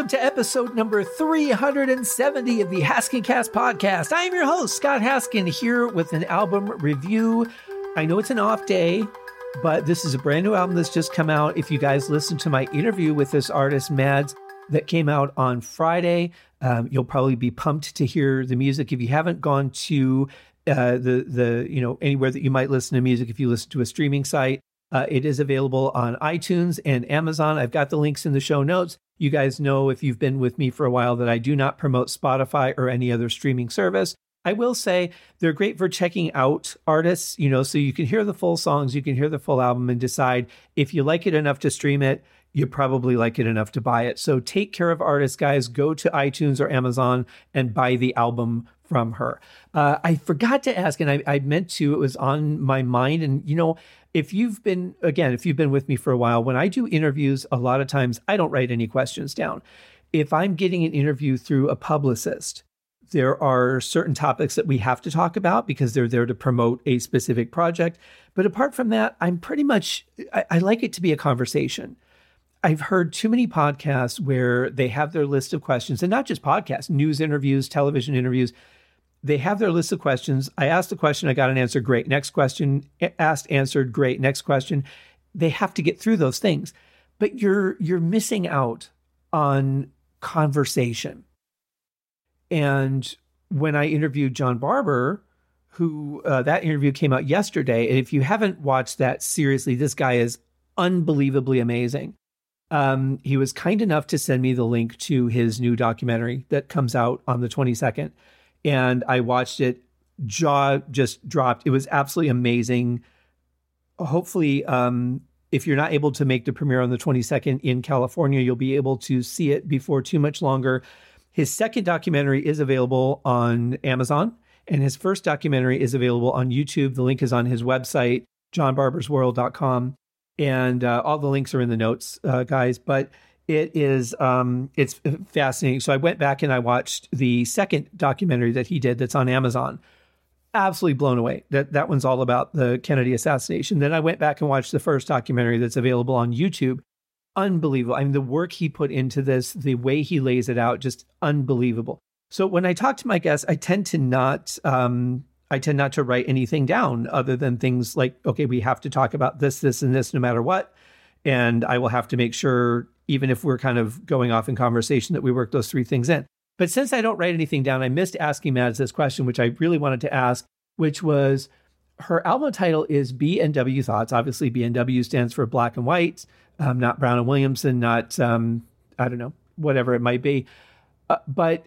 welcome to episode number 370 of the HaskinCast podcast. I am your host, Scott Haskin, here with an album review. I know it's an off day, but this is a brand new album that's just come out. If you guys listen to my interview with this artist, Madz, that came out on Friday, um, you'll probably be pumped to hear the music. If you haven't gone to uh, the the you know anywhere that you might listen to music, if you listen to a streaming site, uh, it is available on iTunes and Amazon. I've got the links in the show notes. You guys know if you've been with me for a while that I do not promote Spotify or any other streaming service. I will say they're great for checking out artists, you know, so you can hear the full songs, you can hear the full album and decide if you like it enough to stream it, you probably like it enough to buy it. So take care of artists, guys. Go to iTunes or Amazon and buy the album from her. Uh, I forgot to ask, and I, I meant to, it was on my mind. And, you know, if you've been, again, if you've been with me for a while, when I do interviews, a lot of times I don't write any questions down. If I'm getting an interview through a publicist, there are certain topics that we have to talk about because they're there to promote a specific project. But apart from that, I'm pretty much, I, I like it to be a conversation. I've heard too many podcasts where they have their list of questions, and not just podcasts, news interviews, television interviews they have their list of questions. I asked a question, I got an answer, great. Next question, asked, answered, great. Next question. They have to get through those things. But you're you're missing out on conversation. And when I interviewed John Barber, who uh, that interview came out yesterday, and if you haven't watched that, seriously, this guy is unbelievably amazing. Um, he was kind enough to send me the link to his new documentary that comes out on the 22nd and I watched it. Jaw just dropped. It was absolutely amazing. Hopefully, um, if you're not able to make the premiere on the 22nd in California, you'll be able to see it before too much longer. His second documentary is available on Amazon, and his first documentary is available on YouTube. The link is on his website, johnbarbersworld.com. And uh, all the links are in the notes, uh, guys. But it is um, it's fascinating. So I went back and I watched the second documentary that he did that's on Amazon. Absolutely blown away. That that one's all about the Kennedy assassination. Then I went back and watched the first documentary that's available on YouTube. Unbelievable. I mean, the work he put into this, the way he lays it out, just unbelievable. So when I talk to my guests, I tend to not um, I tend not to write anything down other than things like, okay, we have to talk about this, this, and this no matter what. And I will have to make sure even if we're kind of going off in conversation, that we work those three things in. But since I don't write anything down, I missed asking Madz this question, which I really wanted to ask, which was her album title is B and W Thoughts. Obviously, B and W stands for Black and White, um, not Brown and Williamson, not um, I don't know, whatever it might be. Uh, but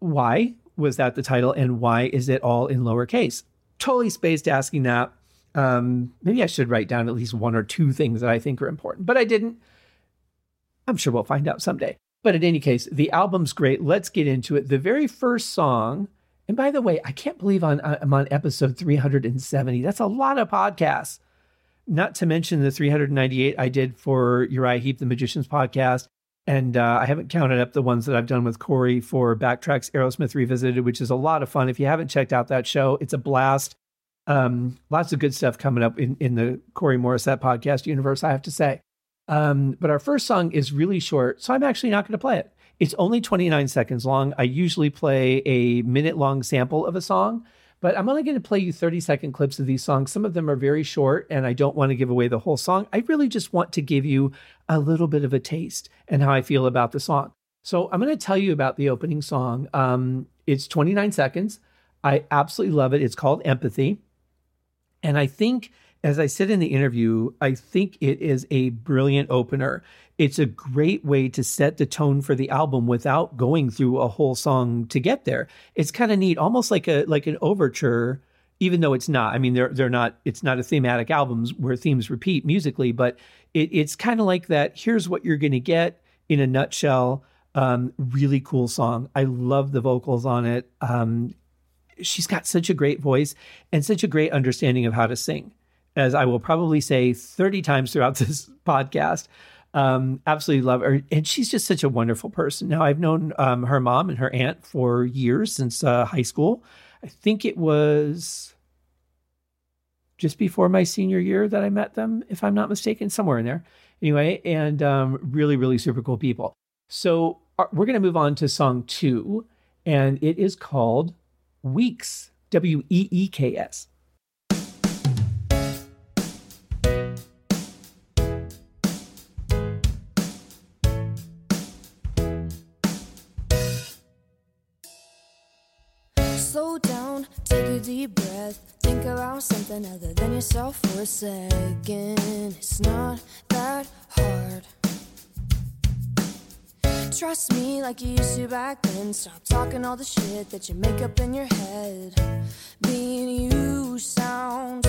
why was that the title, and why is it all in lowercase? Totally spaced asking that. Um, maybe I should write down at least one or two things that I think are important, but I didn't. I'm sure we'll find out someday. But in any case, the album's great. Let's get into it. The very first song, and by the way, I can't believe on, I'm on episode 370. That's a lot of podcasts. Not to mention the 398 I did for Uriah Heep, the Magicians podcast. And uh, I haven't counted up the ones that I've done with Corey for Backtracks Aerosmith Revisited, which is a lot of fun. If you haven't checked out that show, it's a blast. Um, lots of good stuff coming up in, in the Corey Morissette podcast universe, I have to say. Um, but our first song is really short, so I'm actually not going to play it. It's only 29 seconds long. I usually play a minute long sample of a song, but I'm only going to play you 30 second clips of these songs. Some of them are very short, and I don't want to give away the whole song. I really just want to give you a little bit of a taste and how I feel about the song. So I'm going to tell you about the opening song. Um, it's 29 seconds. I absolutely love it. It's called Empathy. And I think as I said in the interview, I think it is a brilliant opener. It's a great way to set the tone for the album without going through a whole song to get there. It's kind of neat, almost like a like an overture, even though it's not. I mean, they're they're not. It's not a thematic albums where themes repeat musically, but it, it's kind of like that. Here's what you're going to get in a nutshell. Um, really cool song. I love the vocals on it. Um, she's got such a great voice and such a great understanding of how to sing as I will probably say 30 times throughout this podcast. Um, absolutely love her. And she's just such a wonderful person. Now, I've known um, her mom and her aunt for years since uh, high school. I think it was just before my senior year that I met them, if I'm not mistaken, somewhere in there. Anyway, and um, really, really super cool people. So uh, we're going to move on to song two, and it is called Weeks, W E E K S. Slow down, take a deep breath. Think about something other than yourself for a second. It's not that hard. Trust me like you used to back then. Stop talking all the shit that you make up in your head. Being you sounds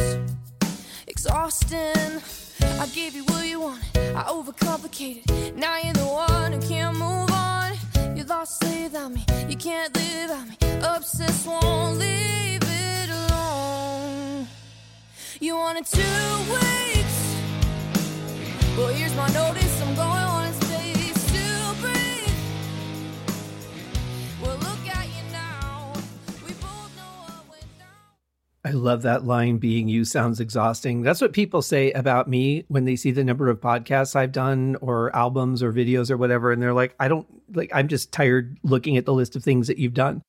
exhausting. I gave you what you wanted, I overcomplicated. Now you're the one who can't move. You lost without me, you can't live without me. Obsessed won't leave it alone. You wanted two weeks. Well, here's my notice, I'm going love that line being you sounds exhausting. That's what people say about me when they see the number of podcasts I've done or albums or videos or whatever. And they're like, I don't like, I'm just tired looking at the list of things that you've done.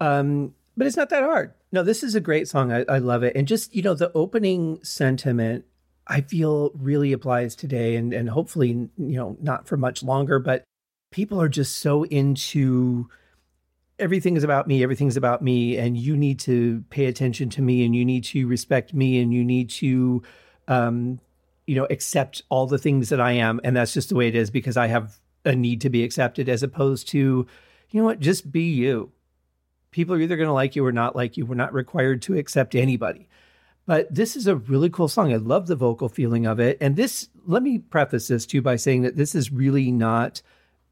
Um, but it's not that hard. No, this is a great song. I, I love it. And just, you know, the opening sentiment I feel really applies today and, and hopefully, you know, not for much longer, but people are just so into everything is about me, everything's about me, and you need to pay attention to me and you need to respect me and you need to um, you know, accept all the things that I am. And that's just the way it is because I have a need to be accepted as opposed to, you know what, just be you. People are either going to like you or not like you. We're not required to accept anybody. But this is a really cool song. I love the vocal feeling of it. And this, let me preface this too by saying that this is really not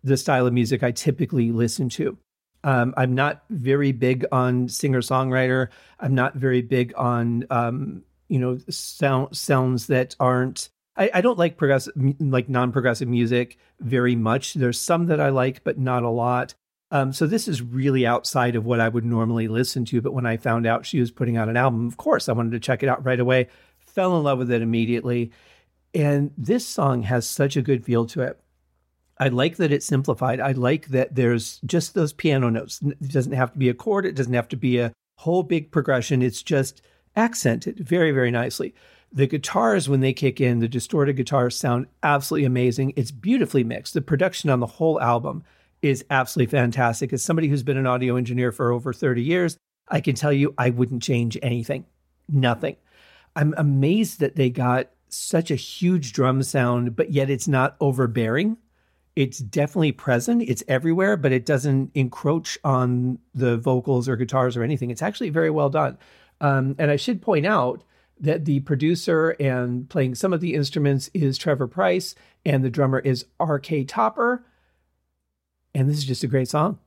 the style of music I typically listen to. Um, I'm not very big on singer songwriter. I'm not very big on um, you know sound sounds that aren't. I, I don't like progressive like non progressive music very much. There's some that I like, but not a lot. Um, so this is really outside of what I would normally listen to. But when I found out she was putting out an album, of course I wanted to check it out right away. Fell in love with it immediately. And this song has such a good feel to it. I like that it's simplified. I like that there's just those piano notes. It doesn't have to be a chord, it doesn't have to be a whole big progression. It's just accented very, very nicely. The guitars, when they kick in, the distorted guitars sound absolutely amazing. It's beautifully mixed. The production on the whole album is absolutely fantastic. As somebody who's been an audio engineer for over 30 years, I can tell you I wouldn't change anything. Nothing. I'm amazed that they got such a huge drum sound, but yet it's not overbearing it's definitely present. It's everywhere, but it doesn't encroach on the vocals or guitars or anything. It's actually very well done. Um, and I should point out that the producer and playing some of the instruments is Trevor Price, and the drummer is R.K. Topper. And this is just a great song.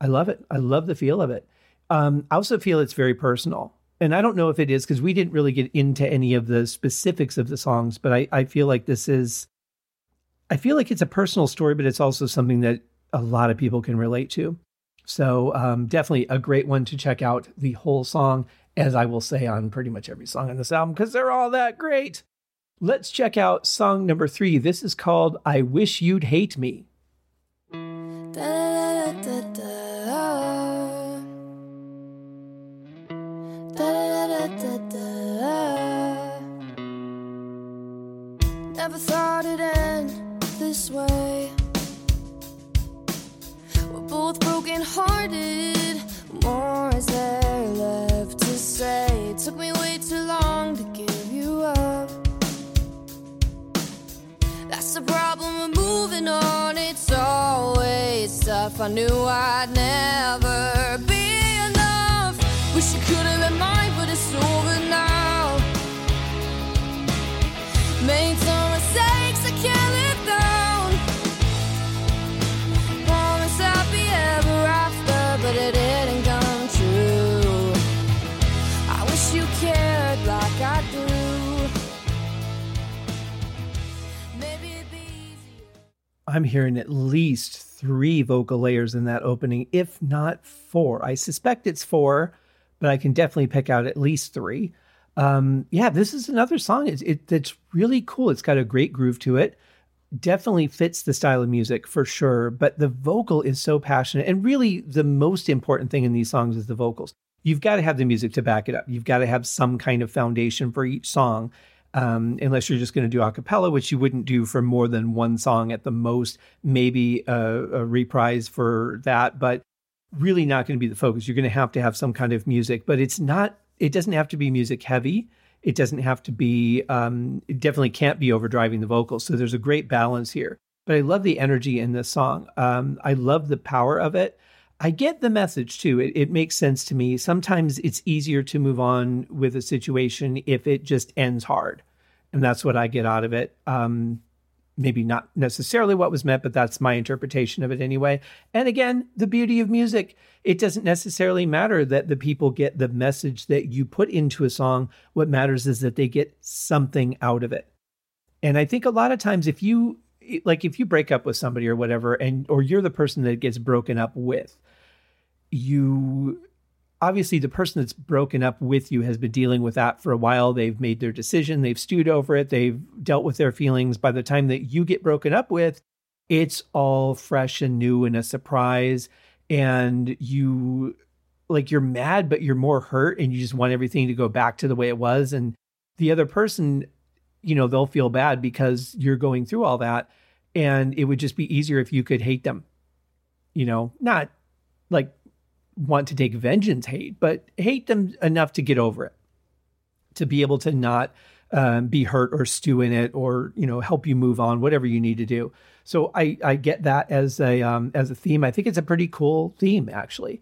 I love it. I love the feel of it. Um, I also feel it's very personal. And I don't know if it is because we didn't really get into any of the specifics of the songs, but I, I feel like this is I feel like it's a personal story, but it's also something that a lot of people can relate to. So um, definitely a great one to check out the whole song, as I will say on pretty much every song on this album, because they're all that great. Let's check out song number three. This is called I Wish You'd Hate Me. Never thought it'd broken hearted. More is there left to say? It took me way too long to give you up. That's the problem with moving on. It's always tough. I knew I'd never I'm hearing at least three vocal layers in that opening, if not four. I suspect it's four, but I can definitely pick out at least three. Um, yeah, this is another song. It's it, it's really cool. It's got a great groove to it. definitely fits the style of music for sure, but the vocal is so passionate. And really, the most important thing in these songs is the vocals. You've got to have the music to back it up. You've got to have some kind of foundation for each song, um, unless you're just going to do a cappella, which you wouldn't do for more than one song at the most, maybe a, a reprise for that, but really not going to be the focus. You're going to have to have some kind of music, but it's not, it doesn't have to be music heavy it doesn't have to be, um, it definitely can't be overdriving the vocals. So there's a great balance here. But I love the energy in this song. Um, I love the power of it. I get the message too. It, it makes sense to me. Sometimes it's easier to move on with a situation if it just ends hard. And that's what I get out of it. Um, maybe not necessarily what was meant, but that's my interpretation of it anyway. And again, the beauty of music, it doesn't necessarily matter that the people get the message that you put into a song. What matters is that they get something out of it. And I think a lot of times if you like if you break up with somebody or whatever and or you're the person that gets broken up with, you obviously the person that's broken up with you has been dealing with that for a while. They've made their decision, they've stewed over it, they've dealt with their feelings. By the time that you get broken up with, it's all fresh and new and a surprise. And you like you're mad, but you're more hurt and you just want everything to go back to the way it was. And the other person, you know, they'll feel bad because you're going through all that. And it would just be easier if you could hate them, you know, not like want to take vengeance hate, but hate them enough to get over it, to be able to not um, be hurt or stew in it, or you know help you move on, whatever you need to do. So I I get that as a um, as a theme. I think it's a pretty cool theme actually.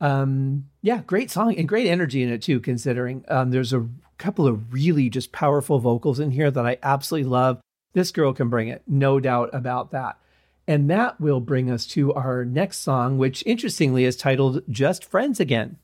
Um, yeah, great song and great energy in it too. Considering um, there's a couple of really just powerful vocals in here that I absolutely love. This girl can bring it, no doubt about that. And that will bring us to our next song, which interestingly is titled Just Friends Again.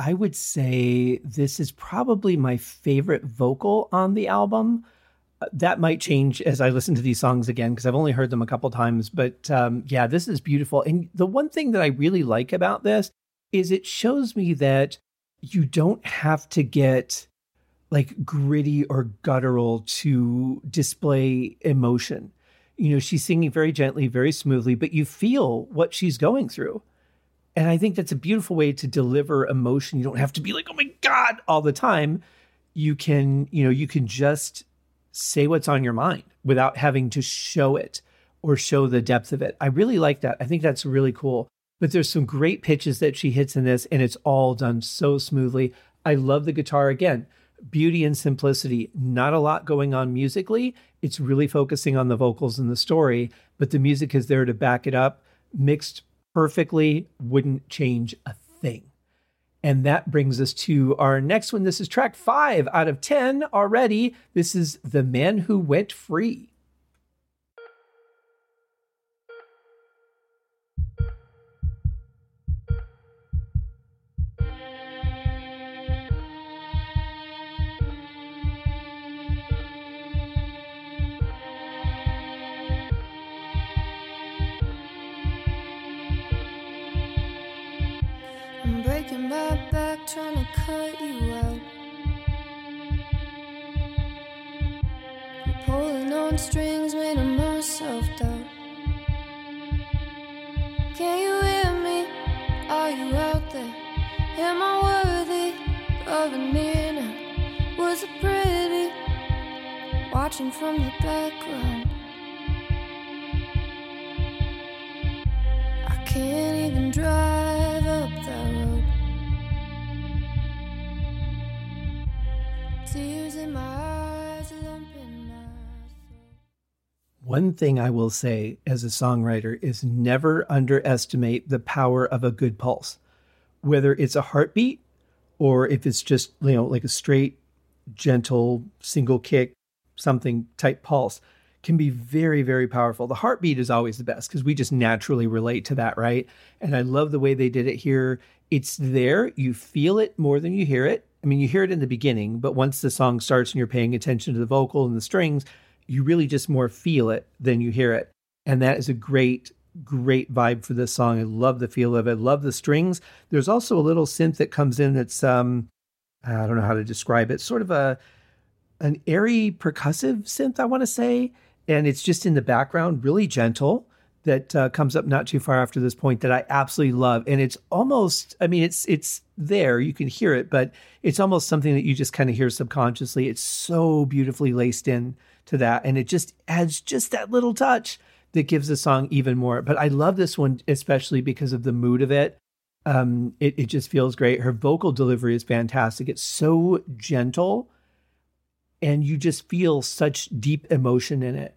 I would say this is probably my favorite vocal on the album. Uh, That might change as I listen to these songs again because I've only heard them a couple times. But um, yeah, this is beautiful. And the one thing that I really like about this is it shows me that you don't have to get like gritty or guttural to display emotion. You know, she's singing very gently, very smoothly, but you feel what she's going through. And I think that's a beautiful way to deliver emotion. You don't have to be like, oh my God, all the time. You can, you know, you can just say what's on your mind without having to show it or show the depth of it. I really like that. I think that's really cool. But there's some great pitches that she hits in this, and it's all done so smoothly. I love the guitar again. Beauty and simplicity, not a lot going on musically. It's really focusing on the vocals and the story, but the music is there to back it up, mixed perfectly, wouldn't change a thing. And that brings us to our next one. This is track five out of 10 already. This is The Man Who Went Free. My back trying to cut you out. I'm pulling on strings, made of my doubt. Can you hear me? Are you out there? Am I worthy of an ear? Was it pretty? watching from the background. I can't even drive One thing I will say as a songwriter is never underestimate the power of a good pulse, whether it's a heartbeat or if it's just, you know, like a straight, gentle, single kick, something type pulse can be very, very powerful. The heartbeat is always the best because we just naturally relate to that, right? And I love the way they did it here. It's there, you feel it more than you hear it. I mean, you hear it in the beginning, but once the song starts and you're paying attention to the vocal and the strings, you really just more feel it than you hear it. And that is a great, great vibe for this song. I love the feel of it. I love the strings. There's also a little synth that comes in that's um I don't know how to describe it. Sort of a an airy percussive synth, I want to say, and it's just in the background, really gentle. That uh, comes up not too far after this point that I absolutely love, and it's almost. I mean, it's it's there, you can hear it, but it's almost something that you just kind of hear subconsciously. It's so beautifully laced in to that, and it just adds just that little touch that gives the song even more. But I love this one especially because of the mood of it. Um, it, it just feels great. Her vocal delivery is fantastic. It's so gentle and you just feel such deep emotion in it.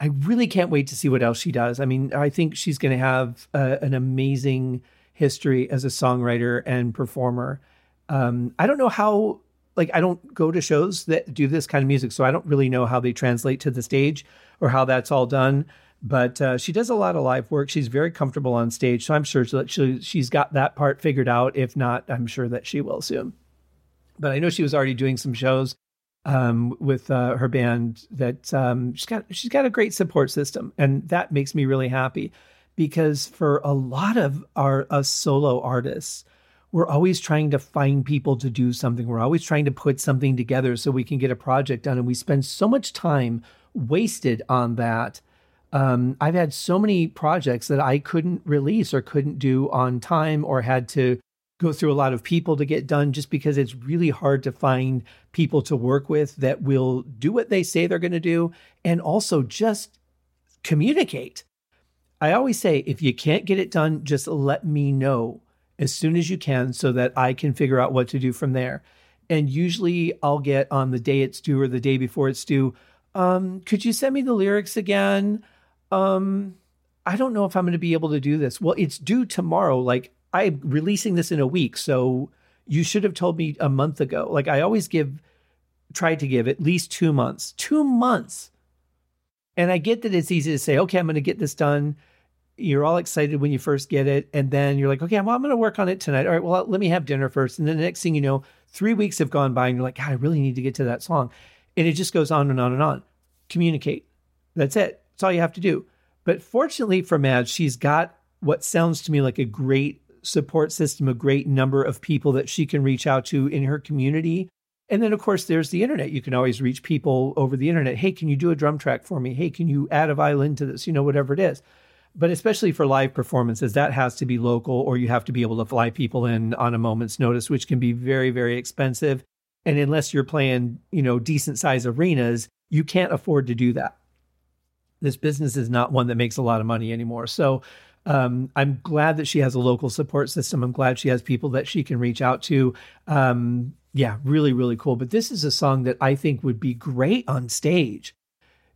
I really can't wait to see what else she does. I mean, I think she's going to have a, an amazing history as a songwriter and performer. Um, I don't know how, like, I don't go to shows that do this kind of music, so I don't really know how they translate to the stage or how that's all done. But uh, she does a lot of live work. She's very comfortable on stage, so I'm sure that she, she's got that part figured out. If not, I'm sure that she will soon. But I know she was already doing some shows um, with uh, her band that um, she's got she's got a great support system, and that makes me really happy because for a lot of our us solo artists, we're always trying to find people to do something. We're always trying to put something together so we can get a project done, and we spend so much time wasted on that. Um, I've had so many projects that I couldn't release or couldn't do on time or had to go through a lot of people to get done just because it's really hard to find people to work with that will do what they say they're going to do and also just communicate. I always say if you can't get it done, just let me know as soon as you can so that I can figure out what to do from there. And usually I'll get on the day it's due or the day before it's due. Um, could you send me the lyrics again? Um, I don't know if I'm going to be able to do this. Well, it's due tomorrow. Like I'm releasing this in a week, so you should have told me a month ago. Like I always give, try to give at least two months. Two months. And I get that it's easy to say, okay, I'm going to get this done. You're all excited when you first get it. And then you're like, okay, well, I'm going to work on it tonight. All right, well, let me have dinner first. And then the next thing you know, three weeks have gone by and you're like, God, I really need to get to that song. And it just goes on and on and on. Communicate. That's it. That's all you have to do. But fortunately for Madz, she's got what sounds to me like a great support system, a great number of people that she can reach out to in her community. And then, of course, there's the internet. You can always reach people over the internet. Hey, can you do a drum track for me? Hey, can you add a violin to this? You know, whatever it is. But especially for live performances, that has to be local, or you have to be able to fly people in on a moment's notice, which can be very, very expensive. And unless you're playing, you know, decent size arenas, you can't afford to do that. This business is not one that makes a lot of money anymore. So um, I'm glad that she has a local support system. I'm glad she has people that she can reach out to. Um, yeah, really, really cool. But this is a song that I think would be great on stage.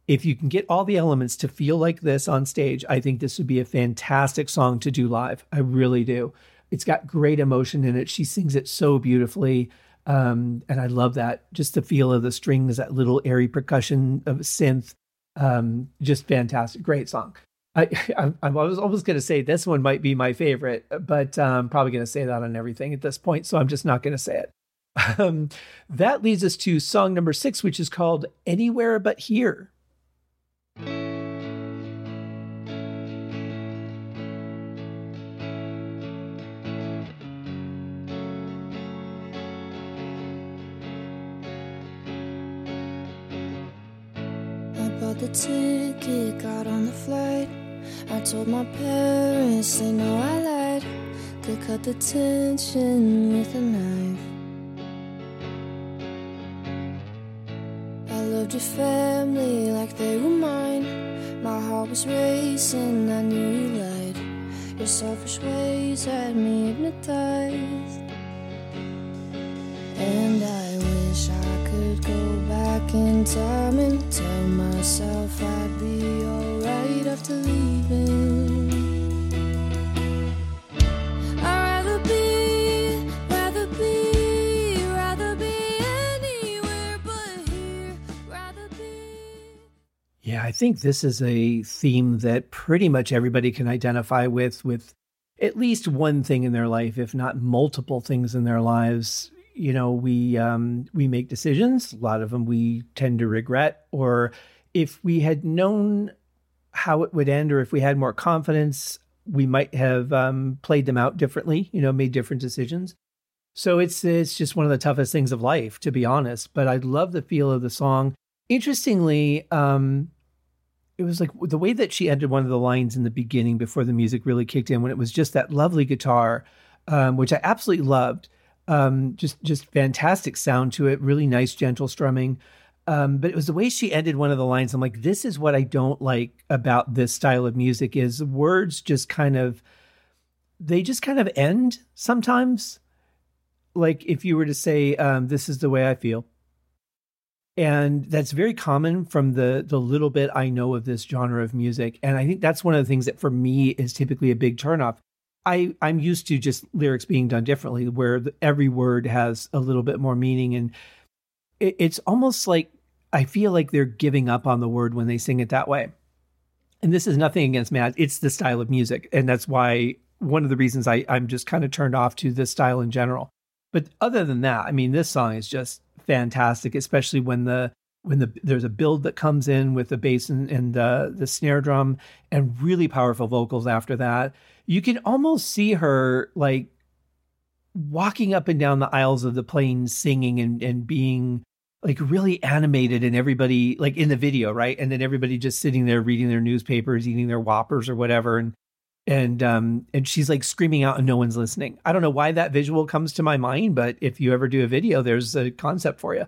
If you can get all the elements to feel like this on stage, I think this would be a fantastic song to do live. I really do. It's got great emotion in it. She sings it so beautifully. Um, and I love that. Just the feel of the strings, that little airy percussion of synth. Um, just fantastic. Great song. I, I, I was almost going to say this one might be my favorite, but I'm um, probably going to say that on everything at this point. So I'm just not going to say it. Um, that leads us to song number six, which is called Anywhere But Here. I bought the ticket, got on the flight. I told my parents they know I lied. Could cut the tension with a knife. I loved your family like they were mine. My heart was racing, I knew you lied. Your selfish ways had me hypnotized. And I wish I could go back in time and tell myself I'd I think this is a theme that pretty much everybody can identify with, with at least one thing in their life, if not multiple things in their lives. You know, we um, we make decisions. A lot of them we tend to regret, or if we had known how it would end, or if we had more confidence, we might have um, played them out differently. You know, made different decisions. So it's it's just one of the toughest things of life, to be honest. But I love the feel of the song. Interestingly, um, it was like the way that she ended one of the lines in the beginning before the music really kicked in, when it was just that lovely guitar, um, which I absolutely loved. Um, just just fantastic sound to it, really nice gentle strumming. Um, but it was the way she ended one of the lines. I'm like, this is what I don't like about this style of music is words just kind of they just kind of end sometimes. Like if you were to say, um, "This is the way I feel," and that's very common from the the little bit I know of this genre of music, and I think that's one of the things that for me is typically a big turnoff. I I'm used to just lyrics being done differently, where the, every word has a little bit more meaning, and it, it's almost like I feel like they're giving up on the word when they sing it that way. And this is nothing against Matt; it's the style of music, and that's why one of the reasons I I'm just kind of turned off to this style in general. But other than that, I mean, this song is just fantastic, especially when the when the there's a build that comes in with the bass and, and uh, the snare drum and really powerful vocals after that. You can almost see her like walking up and down the aisles of the plane singing and, and being like really animated and everybody like in the video, right? And then everybody just sitting there reading their newspapers, eating their whoppers or whatever. And and um and she's like screaming out and no one's listening. I don't know why that visual comes to my mind, but if you ever do a video, there's a concept for you.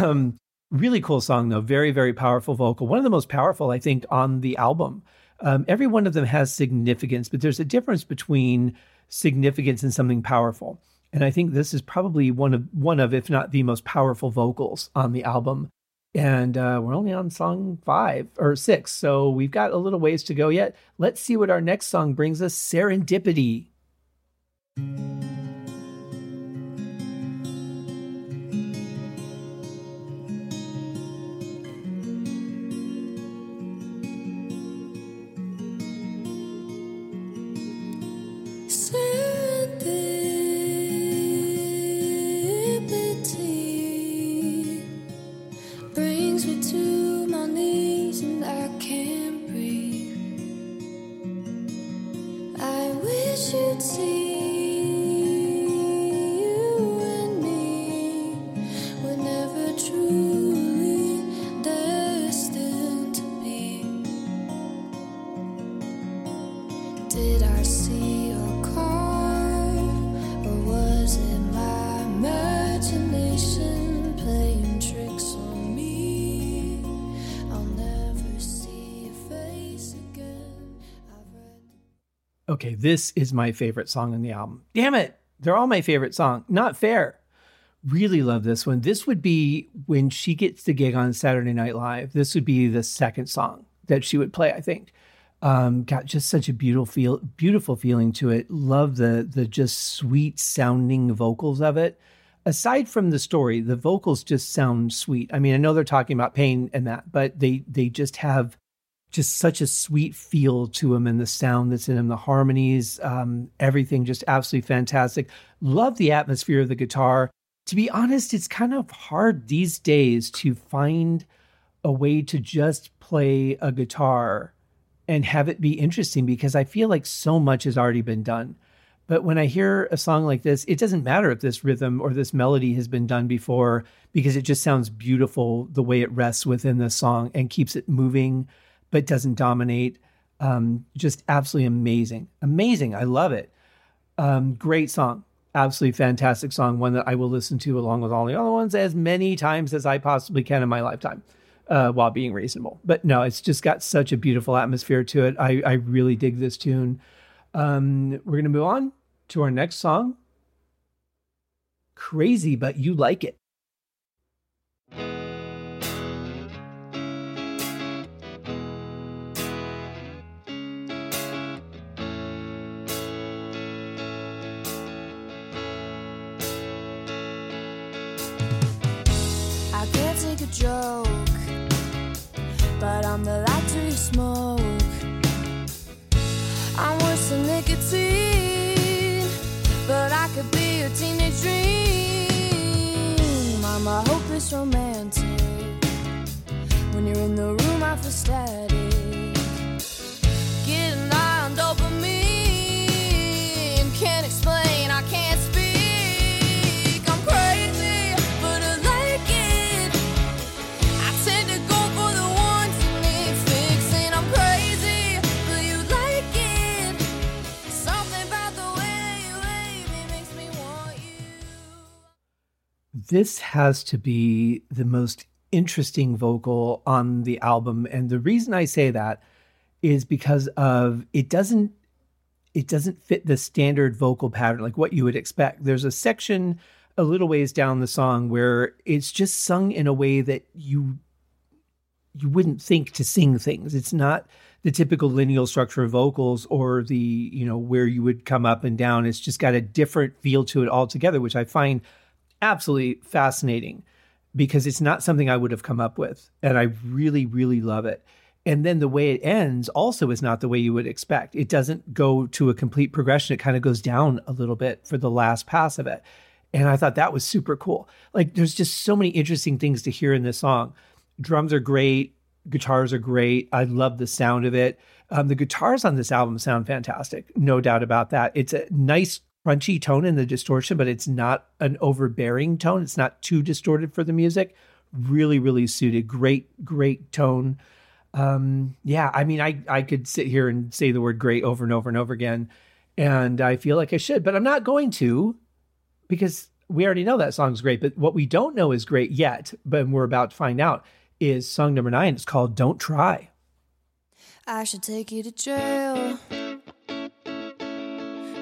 Um really cool song though, very very powerful vocal. One of the most powerful I think on the album. Um, every one of them has significance, but there's a difference between significance and something powerful. And I think this is probably one of one of, if not the most powerful vocals on the album. And uh, we're only on song five or six, so we've got a little ways to go yet. Let's see what our next song brings us Serendipity. Serendipity Okay, this is my favorite song on the album. Damn it. They're all my favorite song. Not fair. Really love this one. This would be when she gets the gig on Saturday Night Live. This would be the second song that she would play, I think. Um, got just such a beautiful feel, beautiful feeling to it. Love the the just sweet sounding vocals of it. Aside from the story, the vocals just sound sweet. I mean, I know they're talking about pain and that, but they they just have just such a sweet feel to him and the sound that's in him, the harmonies, um, everything just absolutely fantastic. Love the atmosphere of the guitar. To be honest, it's kind of hard these days to find a way to just play a guitar and have it be interesting because I feel like so much has already been done. But when I hear a song like this, it doesn't matter if this rhythm or this melody has been done before because it just sounds beautiful the way it rests within the song and keeps it moving but doesn't dominate. Um, just absolutely amazing. Amazing. I love it. Um, great song. Absolutely fantastic song. One that I will listen to along with all the other ones as many times as I possibly can in my lifetime. uh, while being reasonable. But no, it's just got such a beautiful atmosphere to it. I, I really dig this tune. Um, we're going to move on to our next song. Crazy, but you like it. Teenage dream. I'm a hopeless romantic. When you're in the room, I feel static. This has to be the most interesting vocal on the album. And the reason i say that is because of it doesn't it doesn't fit the standard vocal pattern like what you would expect. There's a section a little ways down the song where it's just sung in a way that you you wouldn't think to sing things. It's not the typical lineal structure of vocals or the you know where you would come up and down. It's just got a different feel to it altogether which i find absolutely fascinating because it's not something I would have come up with. And I really, really love it. And then the way it ends also is not the way you would expect. It doesn't go to a complete progression. It kind of goes down a little bit for the last pass of it. And I thought that was super cool. Like there's just so many interesting things to hear in this song. Drums are great, guitars are great. I love the sound of it. Um, the guitars on this album sound fantastic, no doubt about that. It's a nice crunchy tone in the distortion, but it's not an overbearing tone. It's not too distorted for the music. Really, really suited. Great, great tone. Um, yeah, I mean, I I could sit here and say the word great over and over and over again, and I feel like I should, but I'm not going to because we already know that song's great. But what we don't know is great yet, but we're about to find out is song number nine. It's called "Don't Try." I should take you to jail.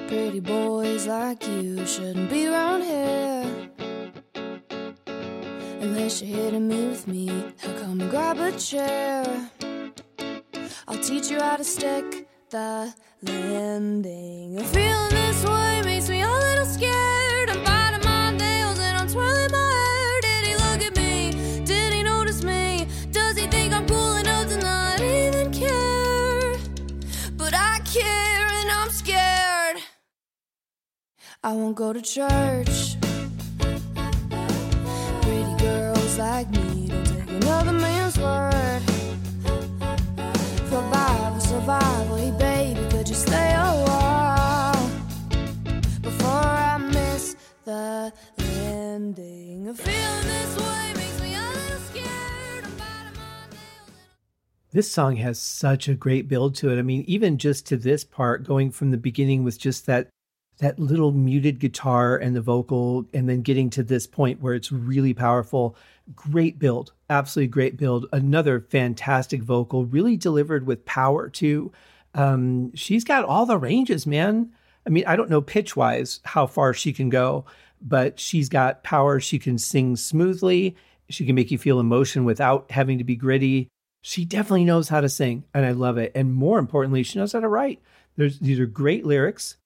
Pretty boys like you shouldn't be around here. Unless you're hitting me with me, I'll come and grab a chair. I'll teach you how to stick the landing. A feeling this way makes me a little scared. I won't go to church. Pretty girls like me don't take another man's word. Survival, survival, hey baby, could you stay a while before I miss the landing? Feeling this way makes me a little scared. This song has such a great build to it. I mean, even just to this part, going from the beginning with just that that little muted guitar and the vocal, and then getting to this point where it's really powerful. Great build, absolutely great build. Another fantastic vocal, really delivered with power too. Um, she's got all the ranges, man. I mean, I don't know pitch wise how far she can go, but she's got power. She can sing smoothly. She can make you feel emotion without having to be gritty. She definitely knows how to sing, and I love it. And more importantly, she knows how to write. There's these are great lyrics,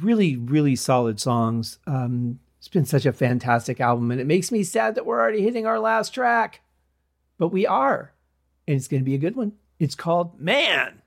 really, really solid songs. Um, it's been such a fantastic album, and it makes me sad that we're already hitting our last track, but we are, and it's going to be a good one. It's called Man.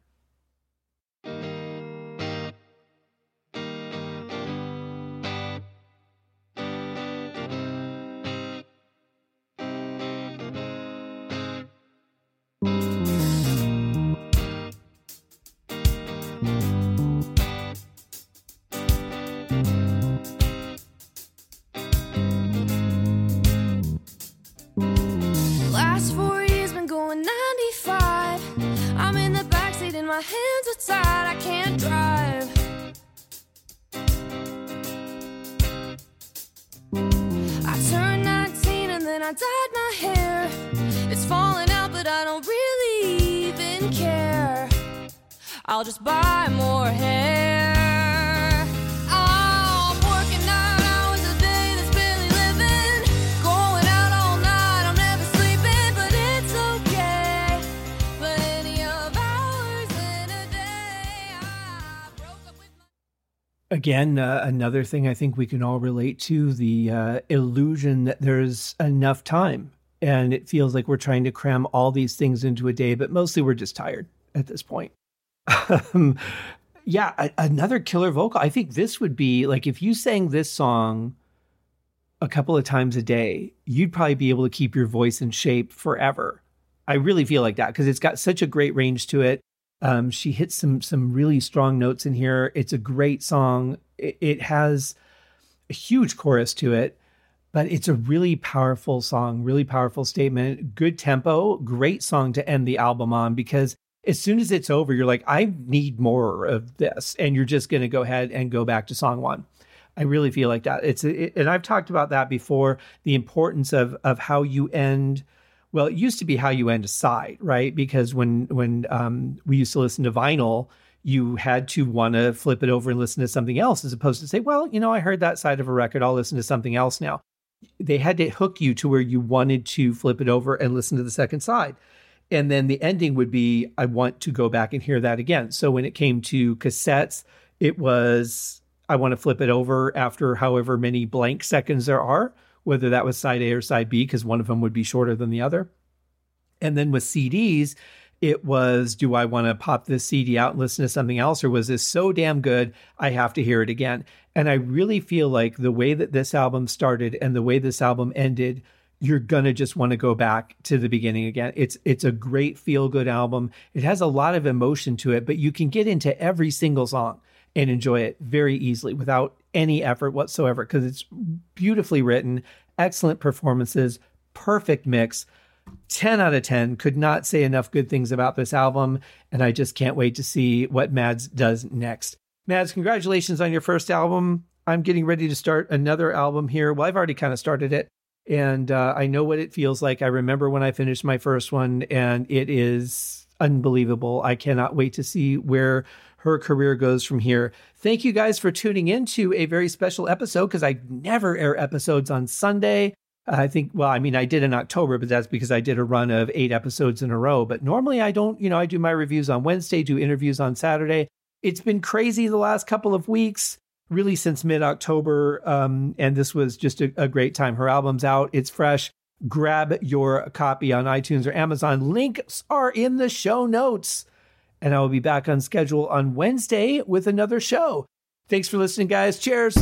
I turned 19 and then I dyed my hair. It's falling out, but I don't really even care. I'll just buy more hair. Again, uh, another thing I think we can all relate to the uh, illusion that there's enough time. And it feels like we're trying to cram all these things into a day, but mostly we're just tired at this point. um, yeah, a- another killer vocal. I think this would be like if you sang this song a couple of times a day, you'd probably be able to keep your voice in shape forever. I really feel like that because it's got such a great range to it. Um, she hits some some really strong notes in here. It's a great song. It, it has a huge chorus to it, but it's a really powerful song, really powerful statement, good tempo, great song to end the album on because as soon as it's over, you're like, I need more of this, and you're just going to go ahead and go back to song one. I really feel like that. It's it, and I've talked about that before. The importance of of how you end. Well, it used to be how you end a side, right? Because when when um, we used to listen to vinyl, you had to want to flip it over and listen to something else, as opposed to say, well, you know, I heard that side of a record. I'll listen to something else now. They had to hook you to where you wanted to flip it over and listen to the second side. And then the ending would be, I want to go back and hear that again. So when it came to cassettes, it was, I want to flip it over after however many blank seconds there are, whether that was side A or side B, because one of them would be shorter than the other. And then with CDs, it was, do I want to pop this CD out and listen to something else? Or was this so damn good, I have to hear it again? And I really feel like the way that this album started and the way this album ended you're gonna just want to go back to the beginning again. It's it's a great feel good album. It has a lot of emotion to it, but you can get into every single song and enjoy it very easily without any effort whatsoever because it's beautifully written, excellent performances, perfect mix. 10 out of 10 could not say enough good things about this album and I just can't wait to see what Madz does next. Madz, congratulations on your first album. I'm getting ready to start another album here. Well, I've already kind of started it and uh, I know what it feels like. I remember when I finished my first one, and it is unbelievable. I cannot wait to see where her career goes from here. Thank you guys for tuning in to a very special episode because I never air episodes on Sunday. I think, well, I mean, I did in October, but that's because I did a run of eight episodes in a row. But normally I don't, you know, I do my reviews on Wednesday, do interviews on Saturday. It's been crazy the last couple of weeks really since mid October. Um, and this was just a, a great time. Her album's out, it's fresh. Grab your copy on iTunes or Amazon. Links are in the show notes. And I will be back on schedule on Wednesday with another show. Thanks for listening, guys. Cheers.